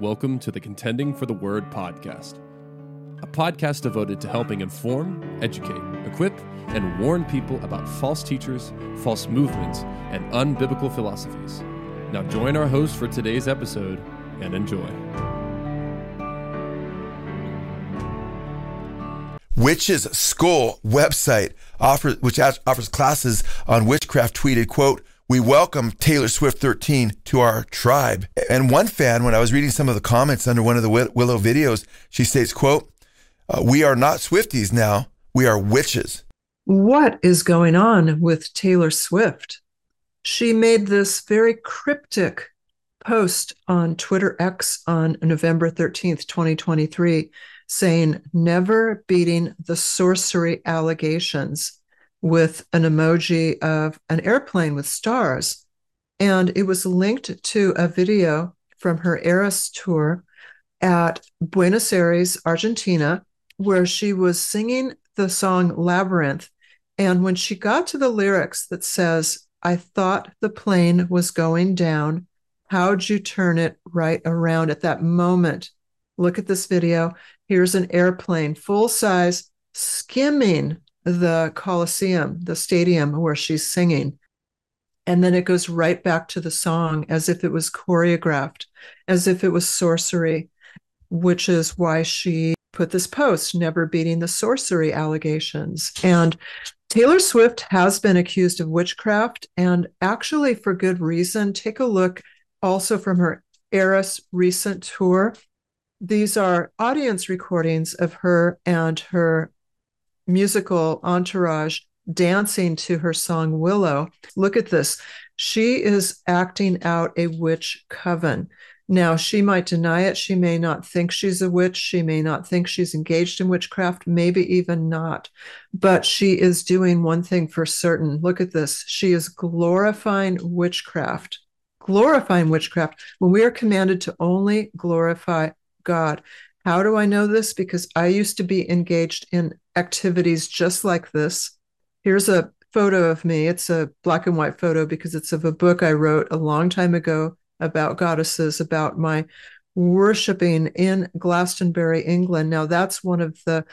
Welcome to the Contending for the Word podcast, a podcast devoted to helping inform, educate, equip, and warn people about false teachers, false movements, and unbiblical philosophies. Now, join our host for today's episode and enjoy. Witch's School website offers, which offers classes on witchcraft, tweeted, quote, we welcome Taylor Swift 13 to our tribe. And one fan, when I was reading some of the comments under one of the Willow videos, she states, quote, uh, we are not Swifties now, we are witches. What is going on with Taylor Swift? She made this very cryptic post on Twitter X on November 13th, 2023, saying, never beating the sorcery allegations with an emoji of an airplane with stars. And it was linked to a video from her Eras tour at Buenos Aires, Argentina, where she was singing the song Labyrinth. And when she got to the lyrics that says, I thought the plane was going down, how'd you turn it right around at that moment? Look at this video. Here's an airplane, full size, skimming the Coliseum, the stadium where she's singing. And then it goes right back to the song as if it was choreographed, as if it was sorcery, which is why she put this post, never beating the sorcery allegations. And Taylor Swift has been accused of witchcraft, and actually for good reason. Take a look also from her Eras recent tour. These are audience recordings of her and her musical entourage dancing to her song Willow. Look at this. She is acting out a witch coven. Now, she might deny it. She may not think she's a witch. She may not think she's engaged in witchcraft, maybe even not. But she is doing one thing for certain. Look at this. She is glorifying witchcraft, glorifying witchcraft when we are commanded to only glorify God. How do I know this? Because I used to be engaged in activities just like this. Here's a photo of me. It's a black and white photo because it's of a book I wrote a long time ago about goddesses, about my worshiping in Glastonbury, England. Now, that's one of the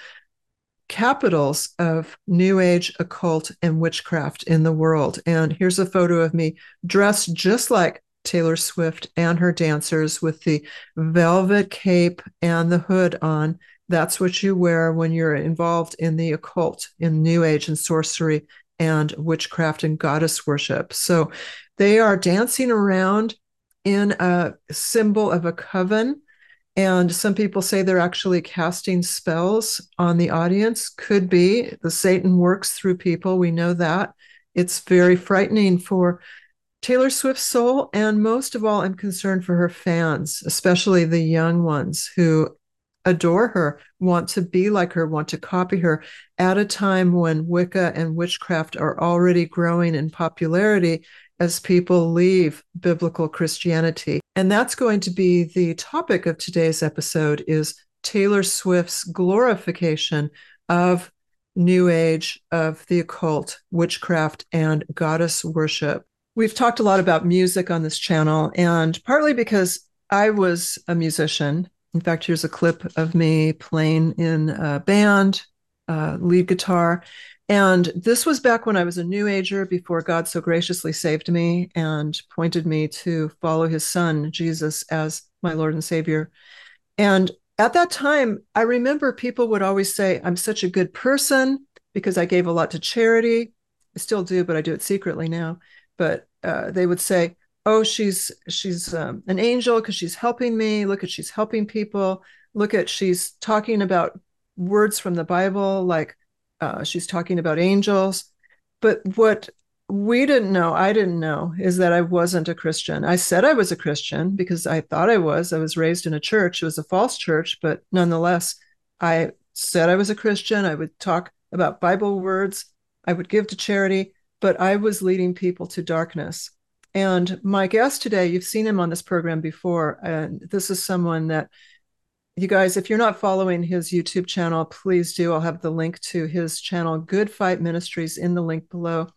capitals of New Age occult and witchcraft in the world. And here's a photo of me dressed just like Taylor Swift and her dancers with the velvet cape and the hood on. That's what you wear when you're involved in the occult, in New Age and sorcery and witchcraft and goddess worship. So they are dancing around in a symbol of a coven. And some people say they're actually casting spells on the audience. Could be. The Satan works through people. We know that. It's very frightening for Taylor Swift's soul, and most of all, I'm concerned for her fans, especially the young ones who adore her, want to be like her, want to copy her at a time when Wicca and witchcraft are already growing in popularity as people leave biblical Christianity. And that's going to be the topic of today's episode is Taylor Swift's glorification of New Age, of the occult, witchcraft, and goddess worship. We've talked a lot about music on this channel, and partly because I was a musician. In fact, here's a clip of me playing in a band, uh, lead guitar. And this was back when I was a new ager before God so graciously saved me and pointed me to follow his son, Jesus, as my Lord and Savior. And at that time, I remember people would always say, I'm such a good person because I gave a lot to charity. I still do, but I do it secretly now but uh, they would say, "Oh, she's she's um, an angel because she's helping me. Look at she's helping people. Look at she's talking about words from the Bible, like uh, she's talking about angels." But what we didn't know, I didn't know, is that I wasn't a Christian. I said I was a Christian because I thought I was. I was raised in a church. It was a false church, but nonetheless, I said I was a Christian. I would talk about Bible words. I would give to charity but I was leading people to darkness. And my guest today, you've seen him on this program before, and this is someone that you guys, if you're not following his YouTube channel, please do. I'll have the link to his channel, Good Fight Ministries, in the link below.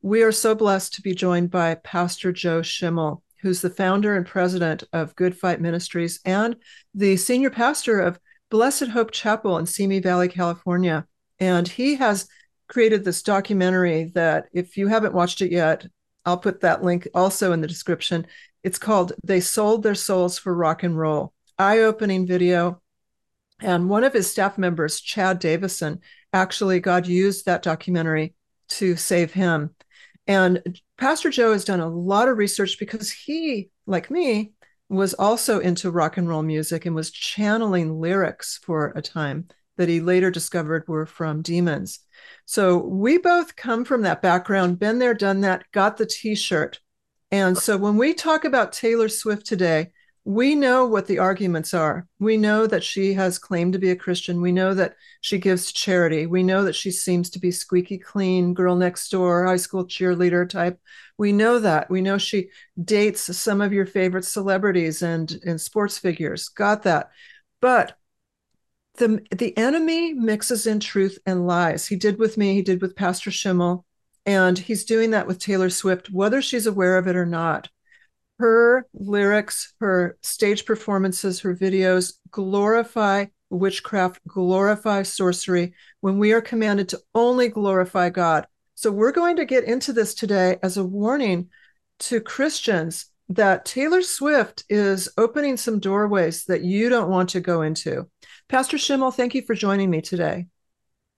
We are so blessed to be joined by Pastor Joe Schimmel, who's the founder and president of Good Fight Ministries and the senior pastor of Blessed Hope Chapel in Simi Valley, California. And he has created this documentary that, if you haven't watched it yet, I'll put that link also in the description. It's called They Sold Their Souls for Rock and Roll. Eye opening video. And one of his staff members, Chad Davison, actually, God used that documentary to save him. And Pastor Joe has done a lot of research because he, like me, was also into rock and roll music and was channeling lyrics for a time that he later discovered were from demons. So we both come from that background, been there, done that, got the t shirt. And so when we talk about Taylor Swift today, we know what the arguments are. We know that she has claimed to be a Christian. We know that she gives charity. We know that she seems to be squeaky clean, girl next door, high school cheerleader type. We know that. We know she dates some of your favorite celebrities and, and sports figures. Got that. But the the enemy mixes in truth and lies. He did with me, he did with Pastor Schimmel, and he's doing that with Taylor Swift, whether she's aware of it or not. Her lyrics, her stage performances, her videos glorify witchcraft, glorify sorcery when we are commanded to only glorify God. So we're going to get into this today as a warning to Christians that Taylor Swift is opening some doorways that you don't want to go into. Pastor Schimmel, thank you for joining me today.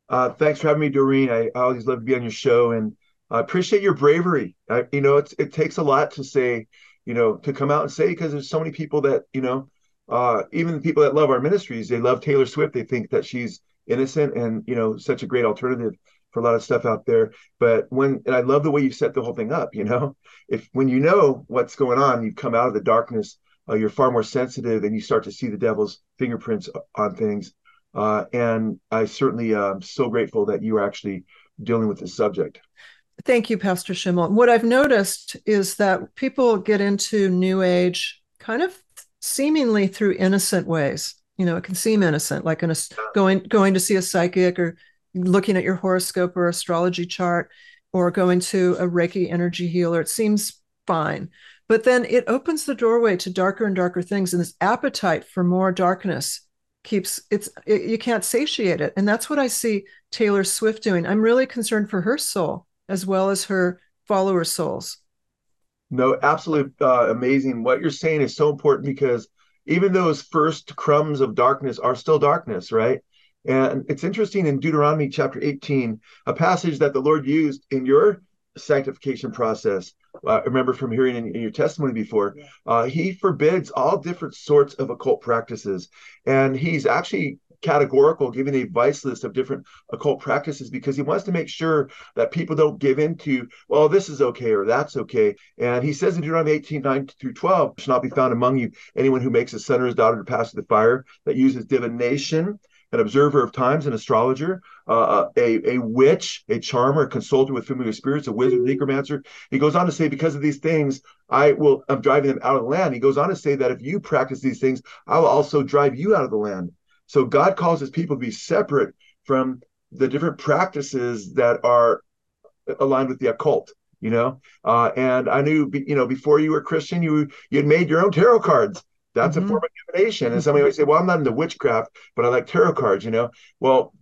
Uh, thanks for having me, Doreen. I, I, always love to be on your show, and I appreciate your bravery. I, you know, it takes a lot to say, you know, to come out and say because there's so many people that, you know, uh, even the people that love our ministries, they love Taylor Swift. They think that she's innocent and you know such a great alternative for a lot of stuff out there. But when and I love the way you set the whole thing up. You know, if when you know what's going on, you've come out of the darkness uh, you're far more sensitive and you start to see the devil's fingerprints on things. Uh, and I certainly am so grateful that you are actually dealing with this subject. Thank you, Pastor Schimmel. What I've noticed is that people get into New Age kind of seemingly through innocent ways. You know, it can seem innocent, like going going to see a psychic or looking at your horoscope or astrology chart, or going to a Reiki energy healer. It seems fine. But then it opens the doorway to darker and darker things, and this appetite for more darkness keeps it's it, you can't satiate it, and that's what I see Taylor Swift doing. I'm really concerned for her soul as well as her follower souls. No, absolutely uh, amazing. What you're saying is so important because even those first crumbs of darkness are still darkness, right? And it's interesting in Deuteronomy chapter 18, a passage that the Lord used in your sanctification process. Uh, remember from hearing in, in your testimony before, uh, he forbids all different sorts of occult practices. And he's actually categorical, giving a vice list of different occult practices because he wants to make sure that people don't give into, well, this is okay or that's okay. And he says in Deuteronomy 18, 9 through 12, should not be found among you anyone who makes a son or his daughter to pass through the fire, that uses divination, an observer of times, an astrologer, uh, a, a witch, a charmer, a consultant with familiar spirits, a wizard, a necromancer. He goes on to say, because of these things, I will, I'm driving them out of the land. He goes on to say that if you practice these things, I will also drive you out of the land. So God calls his people to be separate from the different practices that are aligned with the occult you know uh, and i knew you know before you were christian you you had made your own tarot cards that's mm-hmm. a form of divination. And somebody might say, well, I'm not into witchcraft, but I like tarot cards, you know? Well,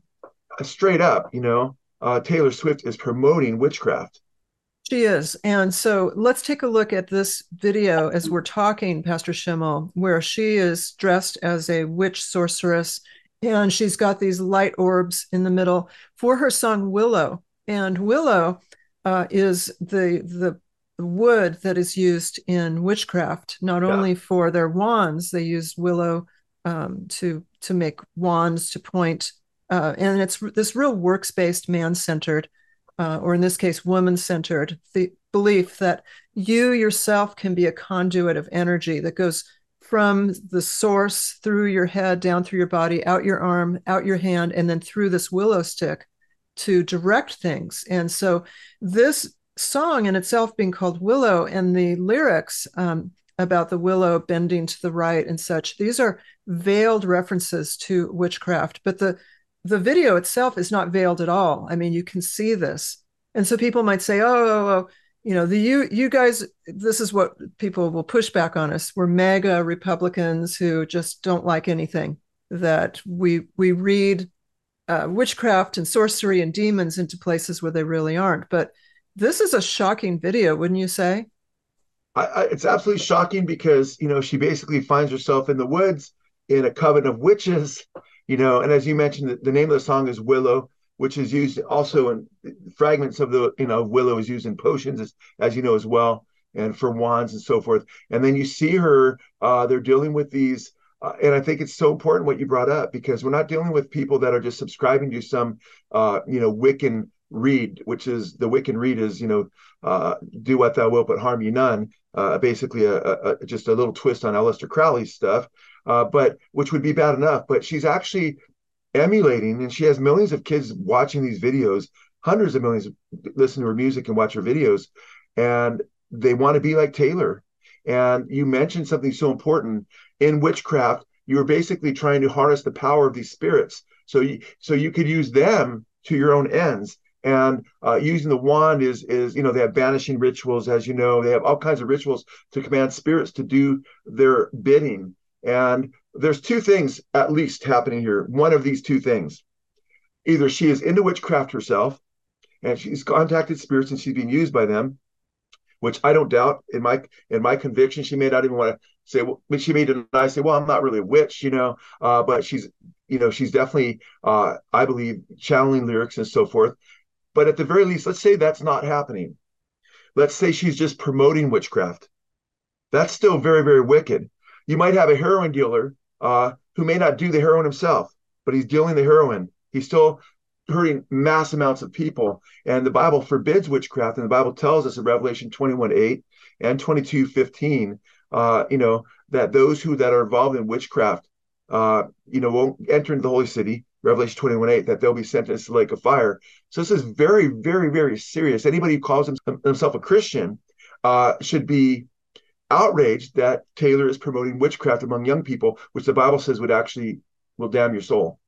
straight up, you know, uh, Taylor Swift is promoting witchcraft. She is. And so let's take a look at this video as we're talking, Pastor Schimmel, where she is dressed as a witch sorceress and she's got these light orbs in the middle for her song Willow. And Willow uh, is the the wood that is used in witchcraft, not yeah. only for their wands, they use willow um, to to make wands to point, uh, and it's this real works based, man centered, uh, or in this case, woman centered. The belief that you yourself can be a conduit of energy that goes from the source through your head, down through your body, out your arm, out your hand, and then through this willow stick to direct things. And so this song in itself being called Willow and the lyrics um, about the willow bending to the right and such, these are veiled references to witchcraft. But the the video itself is not veiled at all. I mean, you can see this. And so people might say, oh, oh, oh you know the you you guys this is what people will push back on us we're mega republicans who just don't like anything that we we read uh, witchcraft and sorcery and demons into places where they really aren't but this is a shocking video wouldn't you say? I, I, it's absolutely shocking because you know she basically finds herself in the woods in a coven of witches you know and as you mentioned the, the name of the song is willow which is used also in fragments of the you know willow is used in potions as, as you know as well and for wands and so forth. And then you see her uh, they're dealing with these uh, and i think it's so important what you brought up because we're not dealing with people that are just subscribing to some uh, you know wiccan rede which is the wiccan rede is you know uh, do what thou wilt but harm you none uh, basically a, a, just a little twist on Aleister Crowley's stuff uh, but which would be bad enough but she's actually emulating, and she has millions of kids watching these videos, hundreds of millions listen to her music and watch her videos, and they want to be like Taylor. And you mentioned something so important in witchcraft. You are basically trying to harness the power of these spirits, so you, so you could use them to your own ends. And uh, using the wand is is you know they have banishing rituals, as you know, they have all kinds of rituals to command spirits to do their bidding. And there's two things at least happening here. One of these two things either she is into witchcraft herself and she's contacted spirits and she's being used by them which i don't doubt in my in my conviction she may not even want to say well she may deny say well i'm not really a witch you know uh, but she's you know she's definitely uh, i believe channeling lyrics and so forth but at the very least let's say that's not happening let's say she's just promoting witchcraft that's still very very wicked you might have a heroin dealer uh, who may not do the heroin himself, but he's dealing the heroin. He's still hurting mass amounts of people. And the Bible forbids witchcraft. And the Bible tells us in Revelation 21 8 and 22 15, uh, you know, that those who that are involved in witchcraft, uh, you know, won't enter into the holy city. Revelation 21 8, that they'll be sentenced to lake of fire. So this is very, very, very serious. Anybody who calls himself a Christian uh, should be outraged that Taylor is promoting witchcraft among young people, which the Bible says would actually will damn your soul.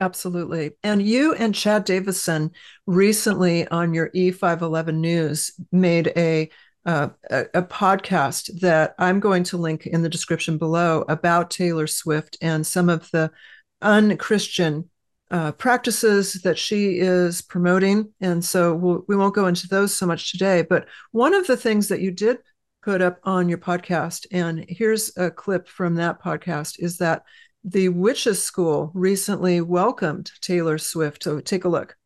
Absolutely. And you and Chad Davison recently on your E511 News made a, uh, a, a podcast that I'm going to link in the description below about Taylor Swift and some of the unchristian uh, practices that she is promoting. And so we'll, we won't go into those so much today. But one of the things that you did put up on your podcast. And here's a clip from that podcast is that the Witches School recently welcomed Taylor Swift. So take a look.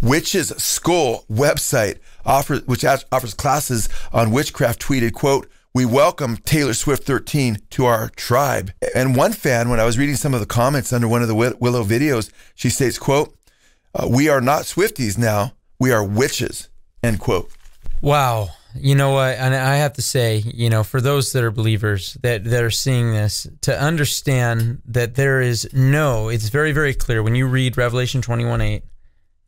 Witches School website offers which offers classes on witchcraft tweeted quote we welcome Taylor Swift 13 to our tribe. And one fan, when I was reading some of the comments under one of the Willow videos, she states, quote, uh, we are not Swifties now. We are witches, end quote. Wow. You know what? And I have to say, you know, for those that are believers that, that are seeing this, to understand that there is no, it's very, very clear when you read Revelation 21 8,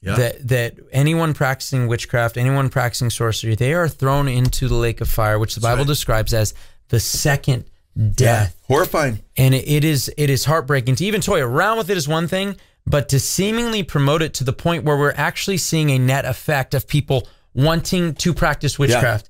yeah. that, that anyone practicing witchcraft, anyone practicing sorcery, they are thrown into the lake of fire, which the That's Bible right. describes as the second death. Yeah. Horrifying. And it, it is it is heartbreaking. To even toy around with it is one thing, but to seemingly promote it to the point where we're actually seeing a net effect of people wanting to practice witchcraft.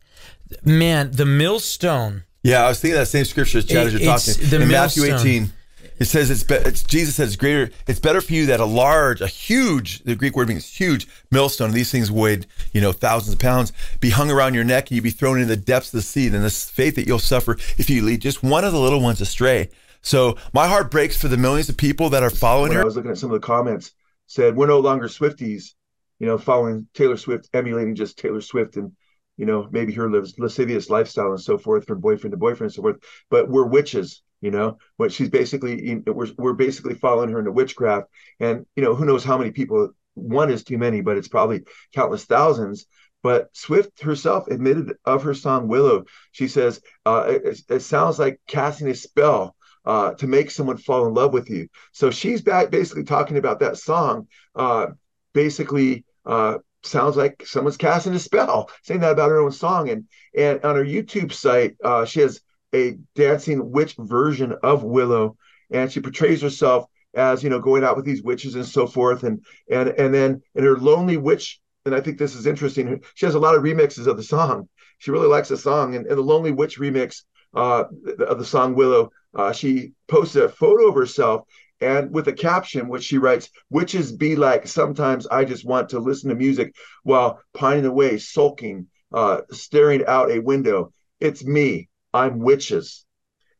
Yeah. Man, the millstone. Yeah, I was thinking that same scripture as Chad as you're talking. The in Matthew 18, it says it's, be, it's Jesus says it's greater. It's better for you that a large, a huge, the Greek word means huge millstone. These things weighed, you know, thousands of pounds, be hung around your neck, and you be thrown into the depths of the sea. Then this faith that you'll suffer if you lead just one of the little ones astray. So my heart breaks for the millions of people that are following when her. I was looking at some of the comments, said we're no longer Swifties you know, following Taylor Swift, emulating just Taylor Swift and, you know, maybe her lives lascivious lifestyle and so forth from boyfriend to boyfriend and so forth. But we're witches, you know, what she's basically, we're, we're basically following her into witchcraft. And, you know, who knows how many people, one is too many, but it's probably countless thousands. But Swift herself admitted of her song Willow, she says, uh, it, it sounds like casting a spell uh, to make someone fall in love with you. So she's back basically talking about that song. Uh, basically uh, sounds like someone's casting a spell, saying that about her own song. And and on her YouTube site, uh, she has a dancing witch version of Willow, and she portrays herself as you know going out with these witches and so forth. And and and then in her lonely witch and I think this is interesting. She has a lot of remixes of the song. She really likes the song, and, and the Lonely Witch remix uh, of the song Willow. Uh, she posted a photo of herself and with a caption which she writes witches be like sometimes i just want to listen to music while pining away sulking uh, staring out a window it's me i'm witches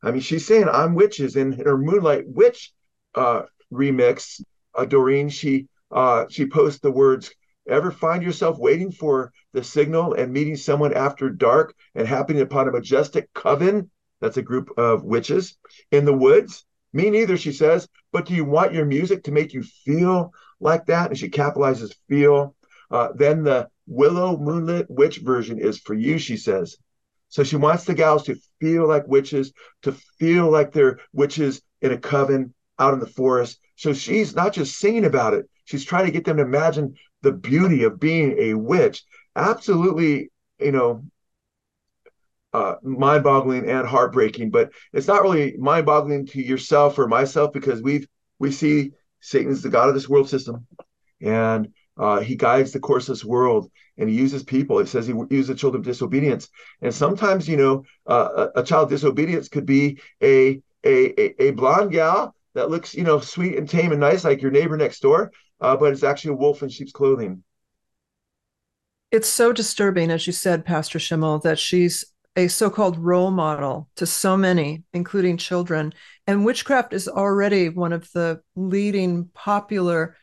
i mean she's saying i'm witches in her moonlight witch uh, remix uh, doreen she uh, she posts the words ever find yourself waiting for the signal and meeting someone after dark and happening upon a majestic coven that's a group of witches in the woods me neither, she says. But do you want your music to make you feel like that? And she capitalizes feel. Uh, then the Willow Moonlit Witch version is for you, she says. So she wants the gals to feel like witches, to feel like they're witches in a coven out in the forest. So she's not just singing about it, she's trying to get them to imagine the beauty of being a witch. Absolutely, you know, uh, mind-boggling and heartbreaking. But it's not really mind-boggling to yourself or myself because we've, we see Satan's the god of this world system, and uh, he guides the course of this world, and he uses people. It says he uses the children of disobedience, and sometimes you know uh, a, a, child disobedience could be a, a a blonde gal that looks you know sweet and tame and nice like your neighbor next door, uh, but it's actually a wolf in sheep's clothing. It's so disturbing, as you said, Pastor Schimmel, that she's a so-called role model to so many including children and witchcraft is already one of the leading popular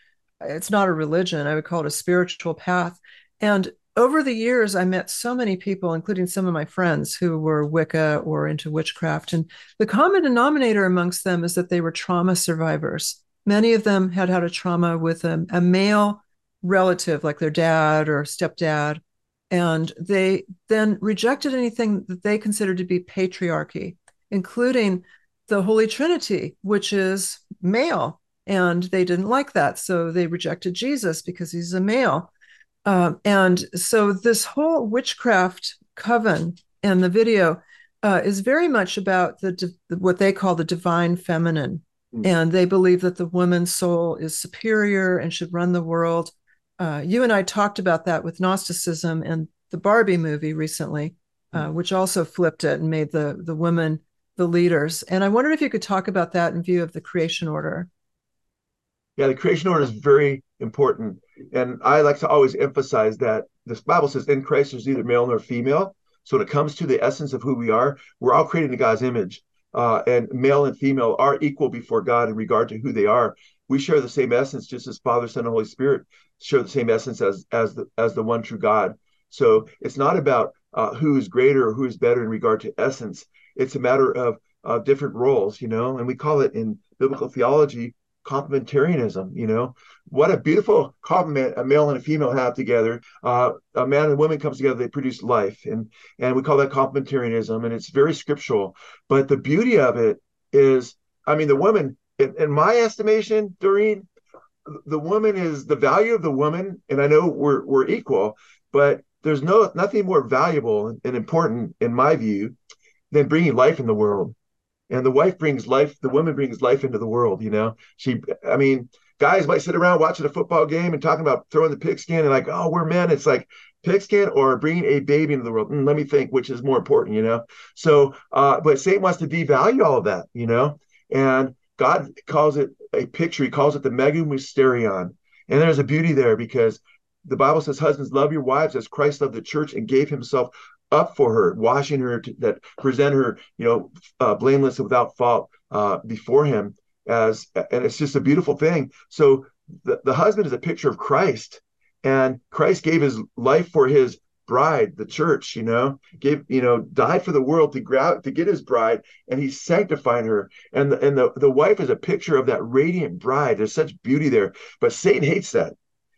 it's not a religion. I would call it a spiritual path. And over the years i met so many people including some of my friends who were wicca or into witchcraft. And the common denominator amongst them is that they were trauma survivors. Many of them had had a trauma with a, a male relative like their dad or stepdad. And they then rejected anything that they considered to be patriarchy, including the Holy Trinity, which is male. And they didn't like that. So they rejected Jesus because he's a male. Um, and so this whole witchcraft coven and the video uh, is very much about the what they call the divine feminine. Mm. And they believe that the woman's soul is superior and should run the world uh, you and I talked about that with Gnosticism and the Barbie movie recently, uh, mm. which also flipped it and made the the women the leaders. And I wondered if you could talk about that in view of the creation order. Yeah, the creation order is very important, and I like to always emphasize that the Bible says in Christ there's neither male nor female. So when it comes to the essence of who we are, we're all created in God's image, uh, and male and female are equal before God in regard to who they are. We share the same essence, just as Father, Son, and Holy Spirit share the same essence as as the as the one true God. So it's not about uh, who is greater or who is better in regard to essence. It's a matter of uh, different roles, you know, and we call it in biblical theology complementarianism. You know, what a beautiful complement a male and a female have together. Uh, a man and a woman comes together, they produce life, and and we call that complementarianism, and it's very scriptural. But the beauty of it is, I mean, the woman, in, in my estimation, Doreen, the woman is the value of the woman, and I know we're we're equal, but there's no nothing more valuable and important in my view than bringing life in the world. And the wife brings life, the woman brings life into the world. You know, she, I mean, guys might sit around watching a football game and talking about throwing the pigskin and like, oh, we're men. It's like pigskin or bringing a baby into the world. Mm, let me think, which is more important, you know? So, uh, but Satan wants to devalue all of that, you know? And God calls it a picture. He calls it the Megamysterion. Mysterion. And there's a beauty there because the Bible says, Husbands, love your wives as Christ loved the church and gave himself up for her, washing her to that present her, you know, uh, blameless and without fault uh, before him. As and it's just a beautiful thing. So the, the husband is a picture of Christ, and Christ gave his life for his bride, the church, you know, gave, you know, died for the world to grab to get his bride, and he's sanctifying her. And the and the, the wife is a picture of that radiant bride. There's such beauty there. But Satan hates that.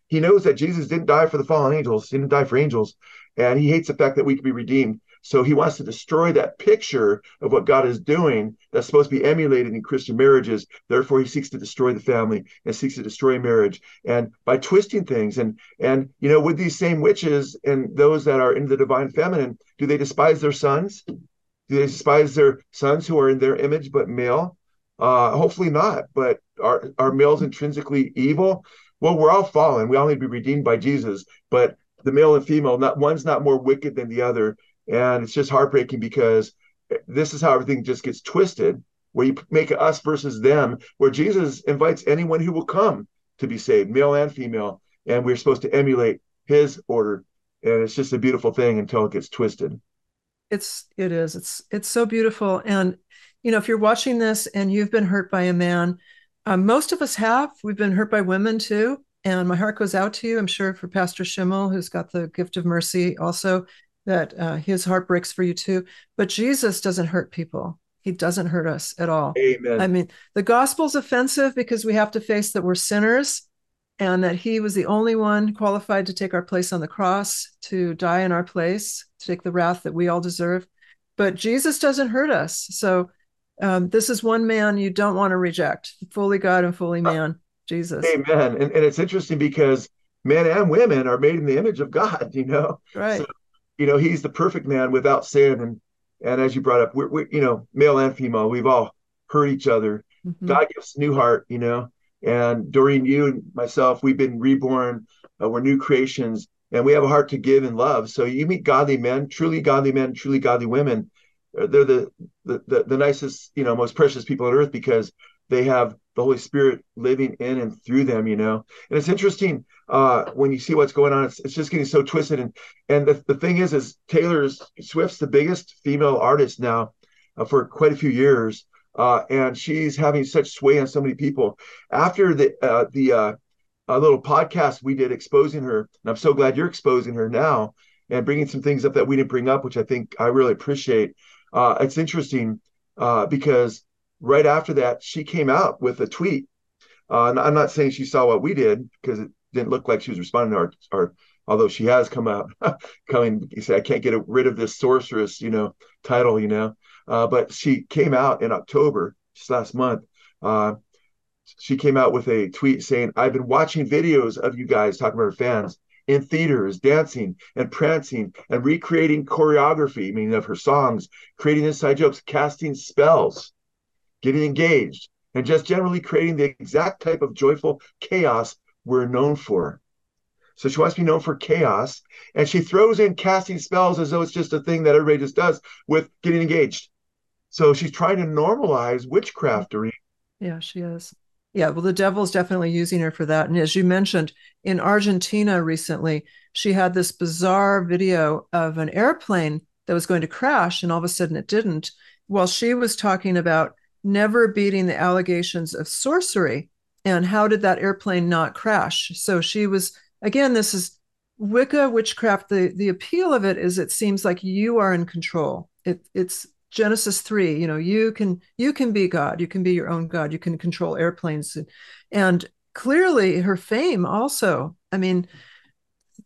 He knows that Jesus didn't die for the fallen angels, he didn't die for angels, and he hates the fact that we can be redeemed. So he wants to destroy that picture of what God is doing that's supposed to be emulated in Christian marriages. Therefore, he seeks to destroy the family and seeks to destroy marriage. And by twisting things, and and you know, with these same witches and those that are in the divine feminine, do they despise their sons? Do they despise their sons who are in their image but male? Uh, hopefully not. But are are males intrinsically evil? well, we're all fallen. We all need to be redeemed by Jesus, but the male and female, not one's not more wicked than the other. And it's just heartbreaking because this is how everything just gets twisted, where you make us versus them, where Jesus invites anyone who will come to be saved, male and female, and we're supposed to emulate his order. And it's just a beautiful thing until it gets twisted. It's it is. It's it's so beautiful. And you know, if you're watching this and you've been hurt by a man, um, most of us have. We've been hurt by women too. And my heart goes out to you. I'm sure for Pastor Schimmel, who's got the gift of mercy also, that uh, his heart breaks for you too. But Jesus doesn't hurt people. He doesn't hurt us at all. Amen. I mean, the gospel's offensive because we have to face that we're sinners and that he was the only one qualified to take our place on the cross, to die in our place, to take the wrath that we all deserve. But Jesus doesn't hurt us. So um, this is one man you don't want to reject, fully God and fully man, Jesus. Amen. And, and it's interesting because men and women are made in the image of God, you know? Right. So, you know, he's the perfect man without sin. And and as you brought up, we're, we're you know, male and female, we've all hurt each other. Mm-hmm. God gives new heart, you know. And Doreen, you and myself, we've been reborn. Uh, we're new creations, and we have a heart to give and love. So you meet godly men, truly godly men, truly godly women. Uh, they're the the the, the nicest, you know, most precious people on earth because they have the Holy Spirit living in and through them, you know. And it's interesting uh, when you see what's going on. It's, it's just getting so twisted. And and the, the thing is, is Taylor Swift's the biggest female artist now uh, for quite a few years, uh, and she's having such sway on so many people. After the uh, the uh, a little podcast we did exposing her, and I'm so glad you're exposing her now and bringing some things up that we didn't bring up, which I think I really appreciate. Uh, it's interesting uh, because right after that, she came out with a tweet. Uh, I'm not saying she saw what we did because it didn't look like she was responding to our, our although she has come out coming you say i can't get rid of this sorceress you know title you know uh, but she came out in october just last month uh, she came out with a tweet saying i've been watching videos of you guys talking about her fans in theaters dancing and prancing and recreating choreography meaning of her songs creating inside jokes casting spells getting engaged, and just generally creating the exact type of joyful chaos we're known for. So she wants to be known for chaos, and she throws in casting spells as though it's just a thing that everybody just does with getting engaged. So she's trying to normalize witchcraft, Yeah, she is. Yeah, well, the devil's definitely using her for that. And as you mentioned, in Argentina recently, she had this bizarre video of an airplane that was going to crash, and all of a sudden it didn't. While she was talking about never beating the allegations of sorcery. And how did that airplane not crash? So she was, again, this is Wicca witchcraft. The, the appeal of it is it seems like you are in control. It, it's Genesis 3, you know, you can you can be God, you can be your own God, you can control airplanes. And clearly her fame also. I mean,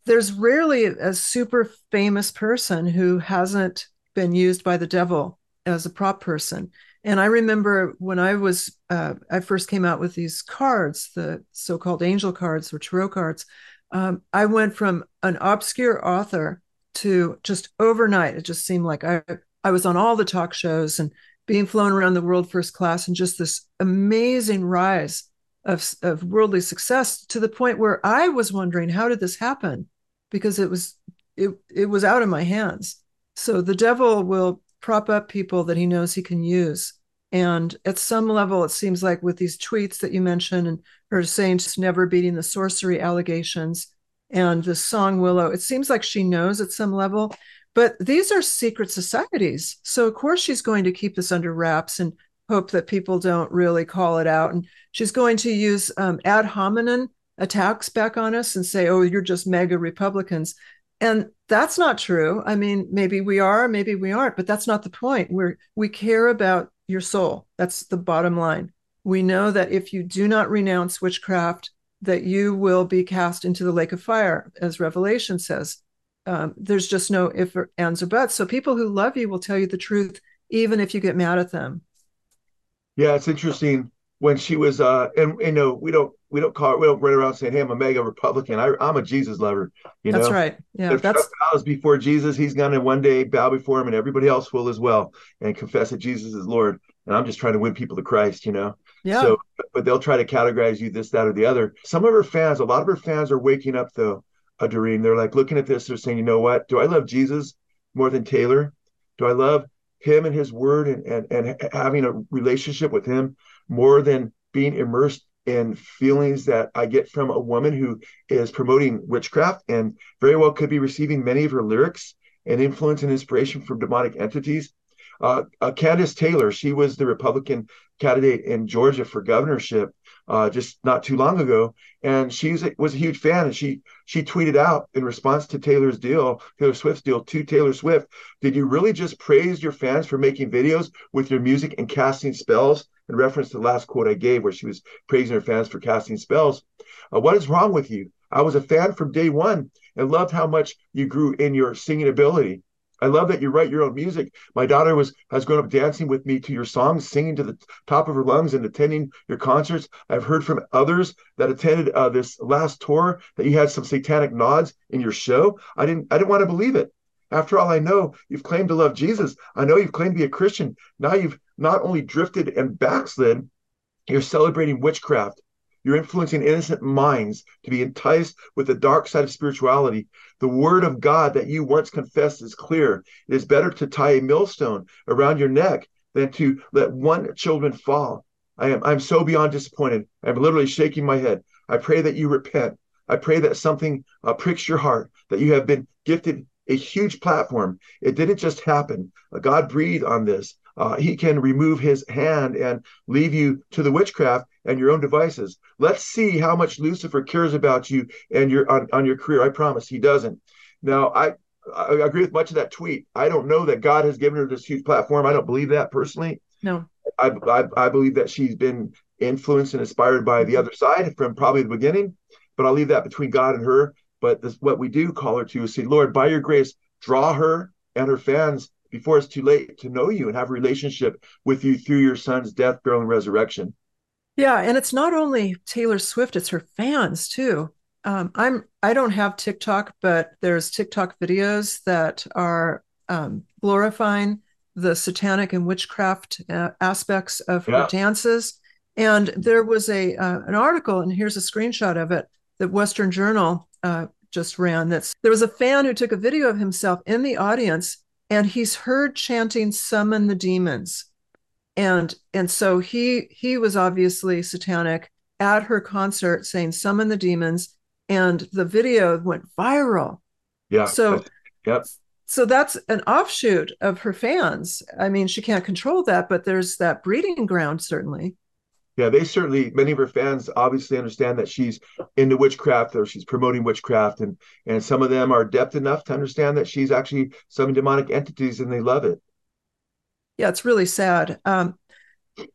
there's rarely a super famous person who hasn't been used by the devil as a prop person. And I remember when I was, uh, I first came out with these cards, the so called angel cards or tarot cards. Um, I went from an obscure author to just overnight. It just seemed like I, I was on all the talk shows and being flown around the world first class and just this amazing rise of, of worldly success to the point where I was wondering, how did this happen? Because it was, it, it was out of my hands. So the devil will prop up people that he knows he can use. And at some level, it seems like with these tweets that you mentioned and her saying she's never beating the sorcery allegations and the song Willow, it seems like she knows at some level. But these are secret societies. So, of course, she's going to keep this under wraps and hope that people don't really call it out. And she's going to use um, ad hominem attacks back on us and say, oh, you're just mega Republicans. And that's not true. I mean, maybe we are, maybe we aren't, but that's not the point. We're we care about your soul. That's the bottom line. We know that if you do not renounce witchcraft, that you will be cast into the lake of fire, as Revelation says. Um, there's just no if, or, ands, or buts. So people who love you will tell you the truth, even if you get mad at them. Yeah, it's interesting when she was uh and you know we don't we don't call it we don't run around saying hey i'm a mega republican I, i'm a jesus lover you that's know right yeah if that's bows before jesus he's gonna one day bow before him and everybody else will as well and confess that jesus is lord and i'm just trying to win people to christ you know Yeah. So, but they'll try to categorize you this, that, or the other. Some of her fans, a lot of her fans are waking up though, uh, Doreen. They're like looking at this, they're saying, you know what? Do I love Jesus more than Taylor? Do I love him and his word and, and, and having a relationship with him more than being immersed in feelings that I get from a woman who is promoting witchcraft and very well could be receiving many of her lyrics and influence and inspiration from demonic entities. Uh, uh, Kandiss Taylor, she was the Republican candidate in Georgia for governorship uh, just not too long ago, and she was a huge fan. And she she tweeted out in response to Taylor's deal, Taylor Swift's deal to Taylor Swift, "Did you really just praise your fans for making videos with your music and casting spells?" In reference to the last quote I gave, where she was praising her fans for casting spells. Uh, what is wrong with you? I was a fan from day one and loved how much you grew in your singing ability. I love that you write your own music. My daughter was has grown up dancing with me to your songs, singing to the top of her lungs, and attending your concerts. I've heard from others that attended uh, this last tour that you had some satanic nods in your show. I didn't I didn't want to believe it. After all, I know you've claimed to love Jesus. I know you've claimed to be a Christian. Now you've not only drifted and backslid, you're celebrating witchcraft. You're influencing innocent minds to be enticed with the dark side of spirituality. The word of God that you once confessed is clear. It is better to tie a millstone around your neck than to let one children fall. I am I'm so beyond disappointed. I'm literally shaking my head. I pray that you repent. I pray that something uh, pricks your heart, that you have been gifted a huge platform. It didn't just happen. God breathed on this. Uh, he can remove his hand and leave you to the witchcraft and your own devices. Let's see how much Lucifer cares about you and your on, on your career. I promise he doesn't. Now, I I agree with much of that tweet. I don't know that God has given her this huge platform. I don't believe that personally. No. I, I, I believe that she's been influenced and inspired by the other side from probably the beginning, but I'll leave that between God and her. But this, what we do call her to is say, Lord, by your grace, draw her and her fans before it's too late to know you and have a relationship with you through your son's death, burial, and resurrection. Yeah, and it's not only Taylor Swift; it's her fans too. Um, I'm I don't have TikTok, but there's TikTok videos that are um, glorifying the satanic and witchcraft uh, aspects of her dances. And there was a uh, an article, and here's a screenshot of it that Western Journal uh, just ran. That's there was a fan who took a video of himself in the audience, and he's heard chanting "Summon the demons." and and so he he was obviously satanic at her concert saying summon the demons. And the video went viral. Yeah. So yep. so that's an offshoot of her fans. I mean she can't control that but there's that breeding ground certainly yeah they certainly many of her fans obviously understand that she's into witchcraft or she's promoting witchcraft and and some of them are adept enough to understand that she's actually some demonic entities and they love it yeah, it's really sad. Um,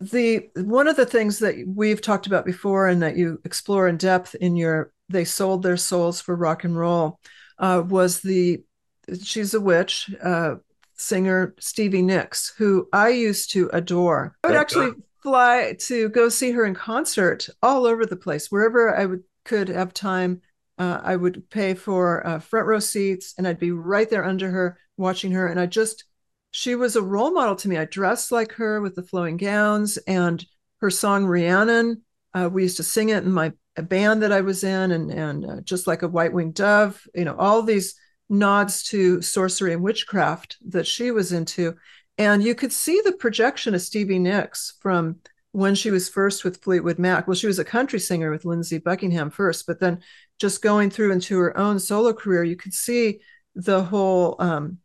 the one of the things that we've talked about before and that you explore in depth in your "They Sold Their Souls for Rock and Roll" uh, was the she's a witch uh, singer Stevie Nicks, who I used to adore. I would actually fly to go see her in concert all over the place, wherever I would could have time. Uh, I would pay for uh, front row seats, and I'd be right there under her, watching her, and I just she was a role model to me. I dressed like her with the flowing gowns and her song Rhiannon. Uh, we used to sing it in my band that I was in, and and uh, just like a white winged dove, you know, all these nods to sorcery and witchcraft that she was into, and you could see the projection of Stevie Nicks from when she was first with Fleetwood Mac. Well, she was a country singer with Lindsey Buckingham first, but then just going through into her own solo career, you could see the whole um,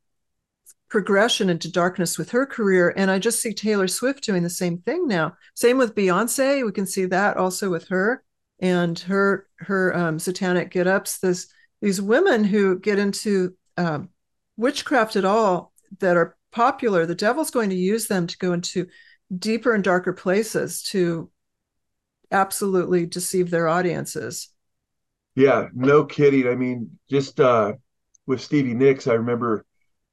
progression into darkness with her career. And I just see Taylor Swift doing the same thing now. Same with Beyonce. We can see that also with her and her her um, satanic get ups. This these women who get into um, witchcraft at all that are popular. The devil's going to use them to go into deeper and darker places to absolutely deceive their audiences. Yeah, no kidding. I mean, just uh, with Stevie Nicks, I remember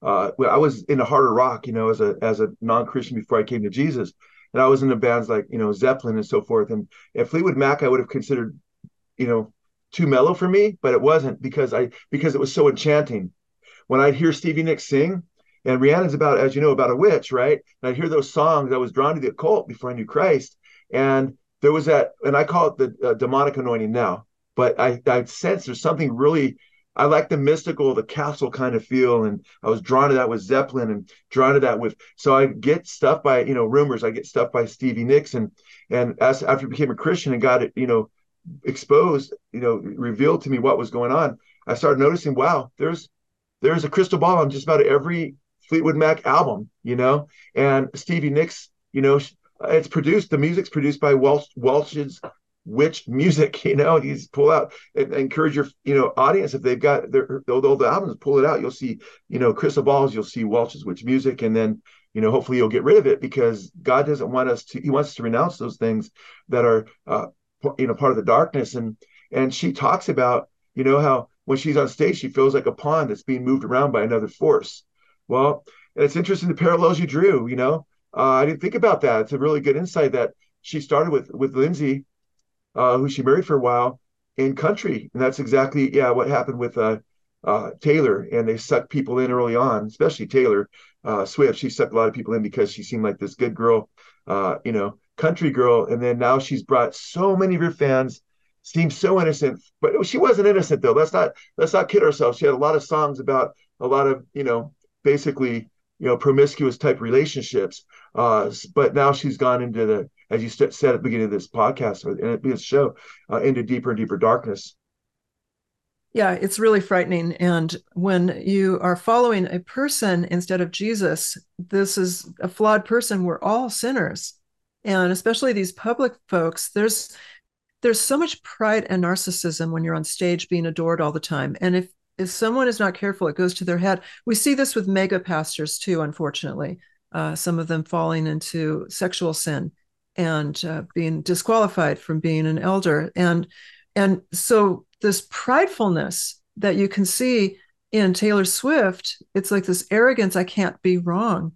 uh, I was in a harder rock, you know, as a as a non Christian before I came to Jesus, and I was in the bands like you know Zeppelin and so forth, and and Fleetwood Mac I would have considered, you know, too mellow for me, but it wasn't because I because it was so enchanting. When I'd hear Stevie Nicks sing, and Rhiannon's about as you know about a witch, right? And I'd hear those songs, I was drawn to the occult before I knew Christ, And there was that, and I call it the uh, demonic anointing now, but I, I sense there's something really, I like the mystical, the castle kind of feel. And I was drawn to that with Zeppelin and drawn to that with, so I get stuff by, you know, rumors, I get stuff by Stevie Nicks. And, and as after I became a Christian and got it, you know, exposed, you know, revealed to me what was going on, I started noticing, wow, there's, there's a crystal ball on just about every Fleetwood Mac album, you know, and Stevie Nicks, you know, it's produced, the music's produced by Welch, Welsh Witch Music, you know, he's pull out and encourage your, you know, audience if they've got their, all the albums, pull it out. You'll see, you know, crystal balls, you'll see Welsh Witch Music, and then, you know, hopefully you'll get rid of it because God doesn't want us to, he wants us to renounce those things that are, uh, you know, part of the darkness. And, and she talks about, you know, how when she's on stage, she feels like a pawn that's being moved around by another force. Well, it's interesting the parallels you drew. You know, uh, I didn't think about that. It's a really good insight that she started with with Lindsey, uh, who she married for a while in country, and that's exactly yeah what happened with uh, uh, Taylor. And they sucked people in early on, especially Taylor uh, Swift. She sucked a lot of people in because she seemed like this good girl, uh, you know, country girl. And then now she's brought so many of her fans. Seems so innocent, but she wasn't innocent though. Let's not let's not kid ourselves. She had a lot of songs about a lot of you know basically you know promiscuous type relationships. Uh, but now she's gone into the as you said at the beginning of this podcast or this show uh, into deeper and deeper darkness. Yeah it's really frightening. And when you are following a person instead of jesus this is a flawed person. We're all sinners. And especially these public folks there's there's so much pride and narcissism when you're on stage being adored all the time. And if if someone is not careful, it goes to their head. We see this with mega pastors too, unfortunately. Uh, some of them falling into sexual sin and uh, being disqualified from being an elder, and and so this pridefulness that you can see in Taylor Swift, it's like this arrogance. I can't be wrong.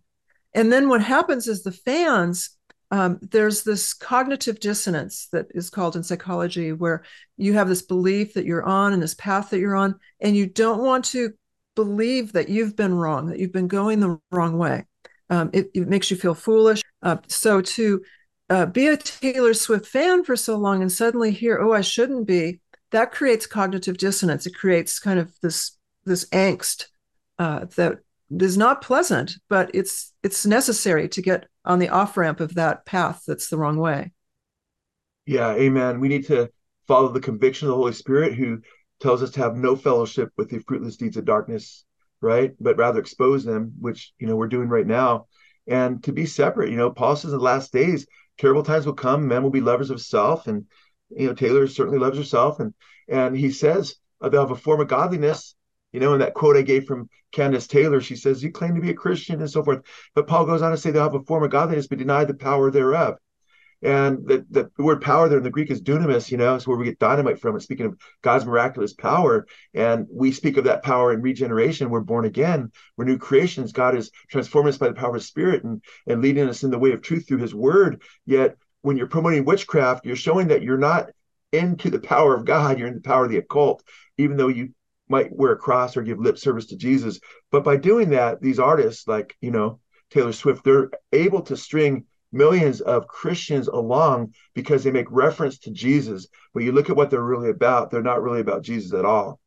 And then what happens is the fans um, there's this cognitive dissonance that is called in psychology where you have this belief that you're on and this path that you're on and you don't want to believe that you've been wrong that you've been going the wrong way. Um, it, it, makes you feel foolish. Uh, so to uh, be a taylor swift fan for so long and suddenly hear oh i shouldn't be that creates cognitive dissonance. It creates kind of this this angst uh, that is not pleasant, but it's it's necessary to get on the off ramp of that path that's the wrong way. Yeah, amen. We need to follow the conviction of the Holy Spirit who tells us to have no fellowship with the fruitless deeds of darkness, right? But rather expose them, which you know we're doing right now, and to be separate. You know, Paul says in the last days, terrible times will come, men will be lovers of self, and you know, Taylor certainly loves herself, and and he says they'll have a form of godliness you know, in that quote I gave from Candace Taylor, she says, You claim to be a Christian and so forth. But Paul goes on to say they'll have a form of godliness, but deny the power thereof. And the, the, word power there in the Greek is dunamis, you know, it's where we get dynamite from. It's speaking of God's miraculous power. And we speak of that power in regeneration. We're born again. We're new creations. God is transforming us by the power of spirit and, and leading us in the way of truth through his word. Yet when you're promoting witchcraft, you're showing that you're not into the power of God, you're in the power of the occult, even though you might wear a cross or give lip service to Jesus. But by doing that, these artists like, you know, Taylor Swift, they're able to string millions of Christians along because they make reference to Jesus. But you look at what they're really about, they're not really about Jesus at all.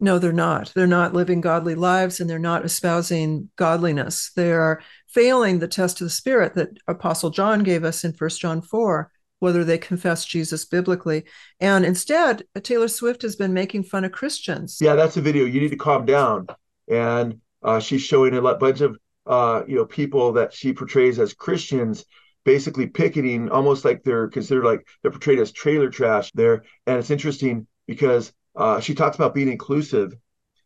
No, they're not. They're not living godly lives and they're not espousing godliness. They are failing the test of the spirit that Apostle John gave us in First John 4 whether they confess Jesus biblically. And instead, Taylor Swift has been making fun of Christians. Yeah, that's a video. You need to calm down. And uh, she's showing a bunch of uh, you know people that she portrays as Christians basically picketing almost like they're considered like they're portrayed as trailer trash there and it's interesting because uh, she talks about being inclusive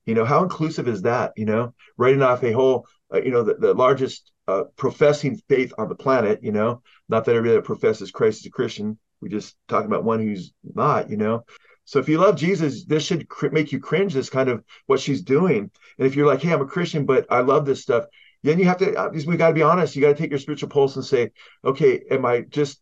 you know how inclusive is that you know writing off a whole uh, you know the, the largest uh, professing faith on the planet. You know, not that everybody that professes Christ is a Christian. We just talk about one who's not. You know, so if you love Jesus, this should cr- make you cringe. This kind of what she's doing. And if you're like, hey, I'm a Christian, but I love this stuff, then you have to. Uh, we got to be honest. You got to take your spiritual pulse and say, okay, am I just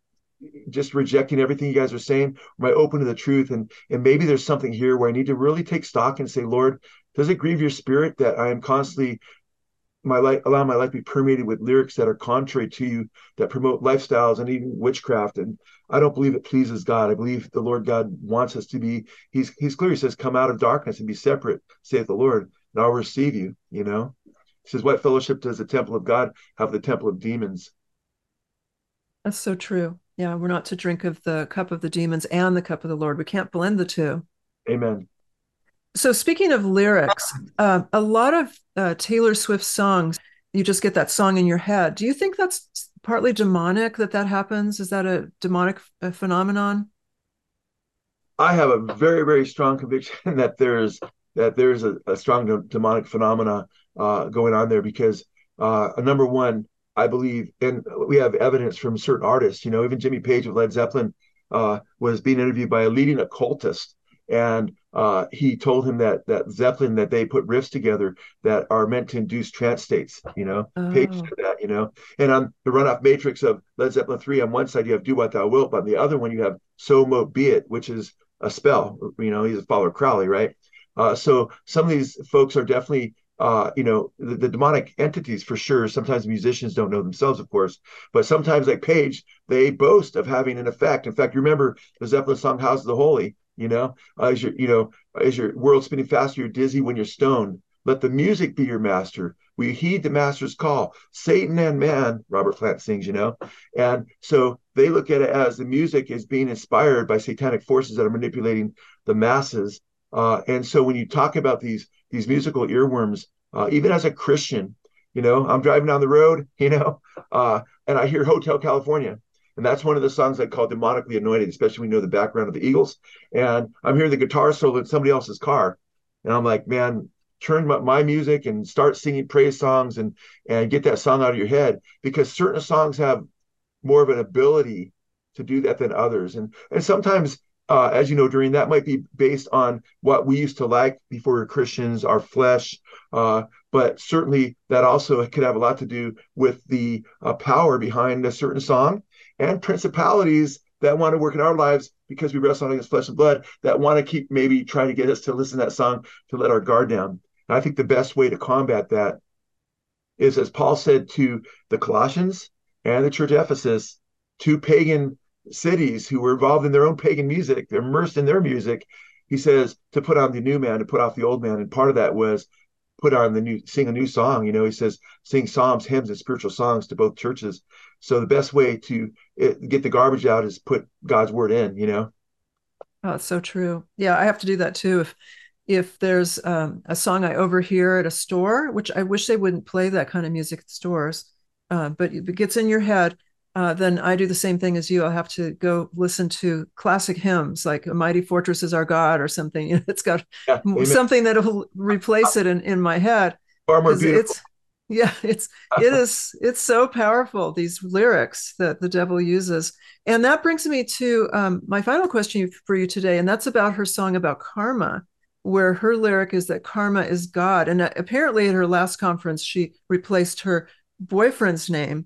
just rejecting everything you guys are saying? Am I open to the truth? And and maybe there's something here where I need to really take stock and say, Lord, does it grieve your spirit that I am constantly my life allow my life to be permeated with lyrics that are contrary to you that promote lifestyles and even witchcraft. And i don't believe it pleases god. I believe the lord god wants us to be he's he's clear. He says come out of darkness and be separate saith the lord and i'll receive you you know? He says what fellowship does the temple of god have the temple of demons? That's so true. Yeah we're not to drink of the cup of the demons and the cup of the lord. We can't blend the two. Amen so speaking of lyrics, uh, a lot of uh, Taylor Swift songs, you just get that song in your head. Do you think that's partly demonic that that happens? Is that a demonic uh, phenomenon? I have a very very strong conviction that there's that there's a, a strong de- demonic phenomena uh, going on there because uh, number one, I believe, and we have evidence from certain artists. You know, even Jimmy Page of Led Zeppelin uh, was being interviewed by a leading occultist and uh, he told him that that Zeppelin that they put riffs together that are meant to induce trance states. You know, oh. that. You know, and on the runoff matrix of Led Zeppelin three, on one side you have "Do What Thou Wilt," but on the other one you have "So Mote Be It," which is a spell. You know, he's a follower of Crowley, right? Uh, so some of these folks are definitely uh, you know, the, the, demonic entities for sure. Sometimes musicians don't know themselves, of course, but sometimes, like Page, they boast of having an effect. In fact, you remember the Zeppelin song "House of the Holy." You know, uh, as your you know as your world spinning faster, you're dizzy when you're stoned. Let the music be your master. We heed the master's call. Satan and man, Robert Plant sings, you know. And so they look at it as the music is being inspired by satanic forces that are manipulating the masses. Uh, and so when you talk about these these musical earworms, uh, even as a Christian, you know, I'm driving down the road, you know, uh, and I hear Hotel California. And that's one of the songs I call demonically anointed, especially when you know the background of the Eagles. And I'm hearing the guitar solo in somebody else's car. And I'm like, man, turn my, my, music and start singing praise songs and and get that song out of your head because certain songs have more of an ability to do that than others. And and sometimes uh, as you know, during that might be based on what we used to like before we were Christians, our flesh. Uh, but certainly that also could have a lot to do with the uh, power behind a certain song and principalities that want to work in our lives because we wrestle against flesh and blood that want to keep maybe trying to get us to listen to that song to let our guard down. And I think the best way to combat that is, as Paul said to the Colossians and the church Ephesus, two pagan cities who were involved in their own pagan music, they're immersed in their music. He says to put on the new man, to put off the old man. And part of that was put on the new, sing a new song. You know, he says, sing psalms, hymns, and spiritual songs to both churches. So the best way to eh, get the garbage out is put God's word in, you know? Oh, it's so true. Yeah, I have to do that too. If if there's um, a song I overhear at a store, which I wish they wouldn't play that kind of music at stores, uh, but it gets in your head, uh, then I do the same thing as you. I'll have to go listen to classic hymns like "A Mighty Fortress Is Our God" or something. You know, it's got yeah, something that'll replace it in, in my head. Far more beautiful. It's, yeah it's it is it's so powerful these lyrics that the devil uses and that brings me to um, my final question for you today and that's about her song about karma where her lyric is that karma is god and uh, apparently at her last conference she replaced her boyfriend's name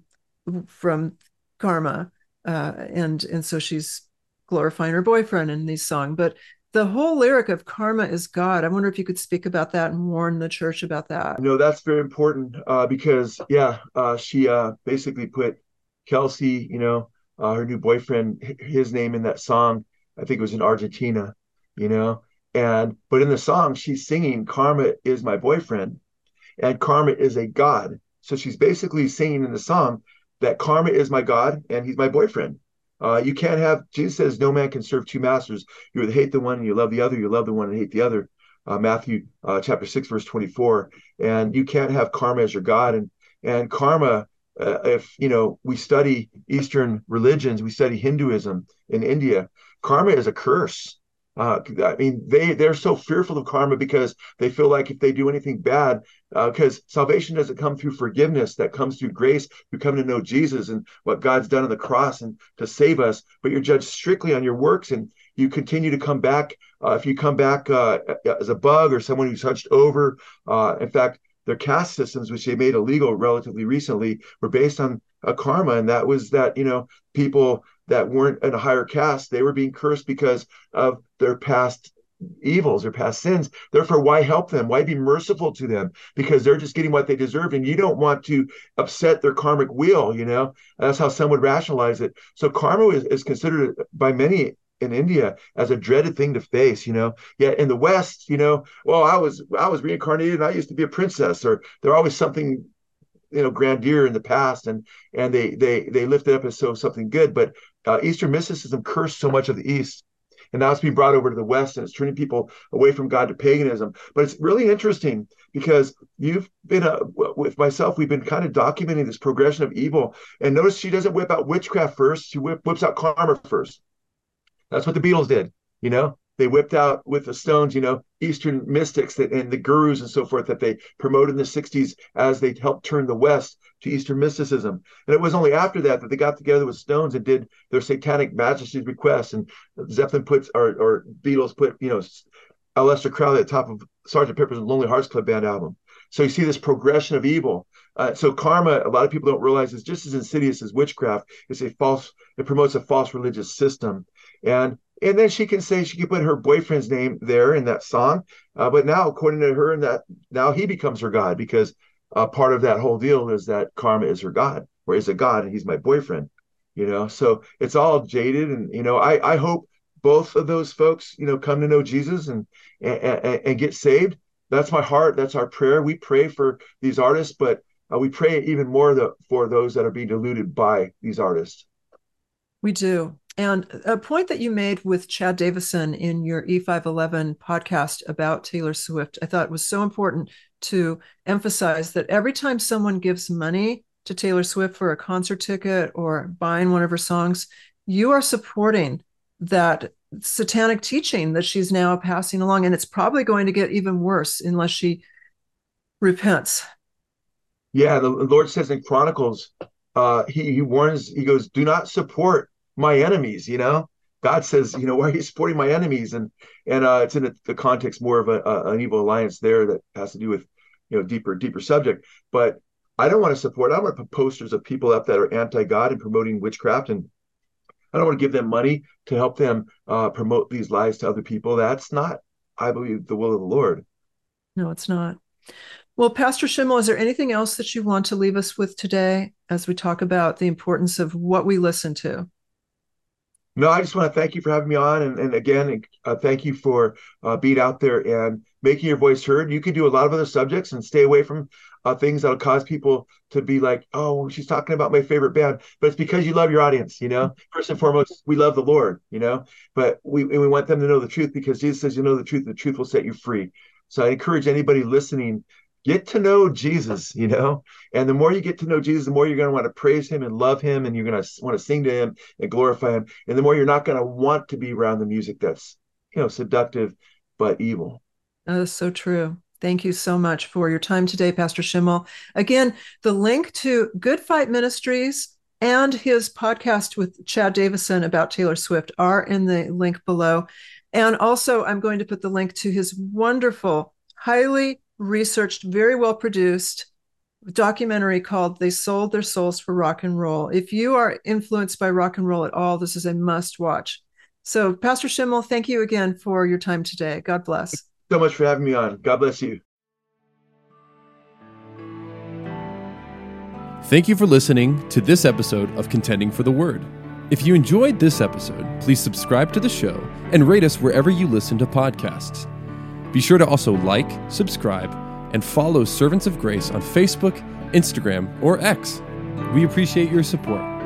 from karma uh, and and so she's glorifying her boyfriend in this song but the whole lyric of karma is God. I wonder if you could speak about that and warn the church about that. No, that's very important uh, because, yeah, uh, she uh, basically put Kelce, you know, uh, her new boyfriend, his name in that song. I think it was in Argentina, you know, and but in the song she's singing "Karma is my boyfriend," and karma is a god. So she's basically singing in the song that karma is my god and he's my boyfriend. Uh, you can't have, Jesus says, no man can serve two masters. You either hate the one and you love the other, you love the one and hate the other. Uh, Matthew uh, chapter 6, verse 24. And you can't have karma as your God. And, and karma, uh, if, you know, we study Eastern religions, we study Hinduism in India, karma is a curse. Uh, I mean, they they're so fearful of karma because they feel like if they do anything bad, because uh, salvation doesn't come through forgiveness, that comes through grace. You come to know Jesus and what God's done on the cross and to save us. But you're judged strictly on your works, and you continue to come back. Uh, if you come back uh, as a bug or someone who's hunched over, uh, in fact, their caste systems, which they made illegal relatively recently, were based on a karma, and that was that you know people that weren't in a higher caste, they were being cursed because of their past evils or past sins. Therefore, why help them? Why be merciful to them? Because they're just getting what they deserve, and you don't want to upset their karmic wheel. You know, that's how some would rationalize it. So karma is, is considered by many in India as a dreaded thing to face, you know. Yet in the West, you know, well, I was I was reincarnated and I used to be a princess, or they're always something, you know, grandeur in the past, and and they they they lift it up as so something good. But uh, Eastern mysticism cursed so much of the East, and now it's being brought over to the West, and it's turning people away from God to paganism. But it's really interesting because you've been uh, with myself. We've been kind of documenting this progression of evil, and notice she doesn't whip out witchcraft first; she whip, whips out karma first that's what the Beatles did. You know, they whipped out with the Stones, you know, Eastern mystics that, and the gurus and so forth that they promoted in the 60s as they helped turn the West to Eastern mysticism. And it was only after that that they got together with Stones and did their satanic majesty's request. And Zeppelin puts, or, or Beatles put, you know, Aleister Crowley at the top of Sergeant Pepper's Lonely Hearts Club Band album. So you see this progression of evil. Uh, so karma, a lot of people don't realize, is just as insidious as witchcraft. It's a false. It promotes a false religious system and and then she can say she can put her boyfriend's name there in that song uh, but now according to her and that now he becomes her god because uh, part of that whole deal is that karma is her god or is a god and he's my boyfriend you know? So it's all jaded and you know i i hope both of those folks you know come to know jesus and and, and get saved. That's my heart. That's our prayer. We pray for these artists but uh, we pray even more the, for those that are being deluded by these artists. We do and a point that you made with Chad Davison in your E511 podcast about Taylor Swift, I thought was so important to emphasize that every time someone gives money to Taylor Swift for a concert ticket or buying one of her songs, you are supporting that satanic teaching that she's now passing along. And it's probably going to get even worse unless she repents. Yeah, the Lord says in Chronicles, uh, he, he warns, he goes, do not support my enemies you know? God says you know why are you supporting my enemies? And and uh it's in a, the context more of a, a, an evil alliance there that has to do with you know deeper deeper subject. But i don't want to support i don't want to put posters of people up that are anti-god and promoting witchcraft. And i don't want to give them money to help them uh, promote these lies to other people. That's not i believe the will of the lord. No it's not. Well, Pastor Schimmel, is there anything else that you want to leave us with today as we talk about the importance of what we listen to? No, I just want to thank you for having me on, and, and again, uh, thank you for uh, being out there and making your voice heard. You can do a lot of other subjects and stay away from uh, things that'll cause people to be like, "Oh, she's talking about my favorite band," but it's because you love your audience. You know, first and foremost, we love the Lord. You know, but we we want them to know the truth because Jesus says, "You know the truth; the truth will set you free." So I encourage anybody listening get to know Jesus, you know. And the more you get to know Jesus, the more you're going to want to praise him and love him, and you're going to want to sing to him and glorify him. And the more you're not going to want to be around the music that's, you know, seductive but evil. That is so true. Thank you so much for your time today, Pastor Schimmel. Again, the link to Good Fight Ministries and his podcast with Chad Davison about Taylor Swift are in the link below. And also, I'm going to put the link to his wonderful, highly researched, very well produced documentary called They Sold Their Souls for Rock and Roll. If you are influenced by rock and roll at all, this is a must watch. So, Pastor Schimmel, thank you again for your time today. God bless. so much for having me on. God bless you. Thank you for listening to this episode of Contending for the Word. If you enjoyed this episode, please subscribe to the show and rate us wherever you listen to podcasts. Be sure to also like, subscribe, and follow Servants of Grace on Facebook, Instagram, or X. We appreciate your support.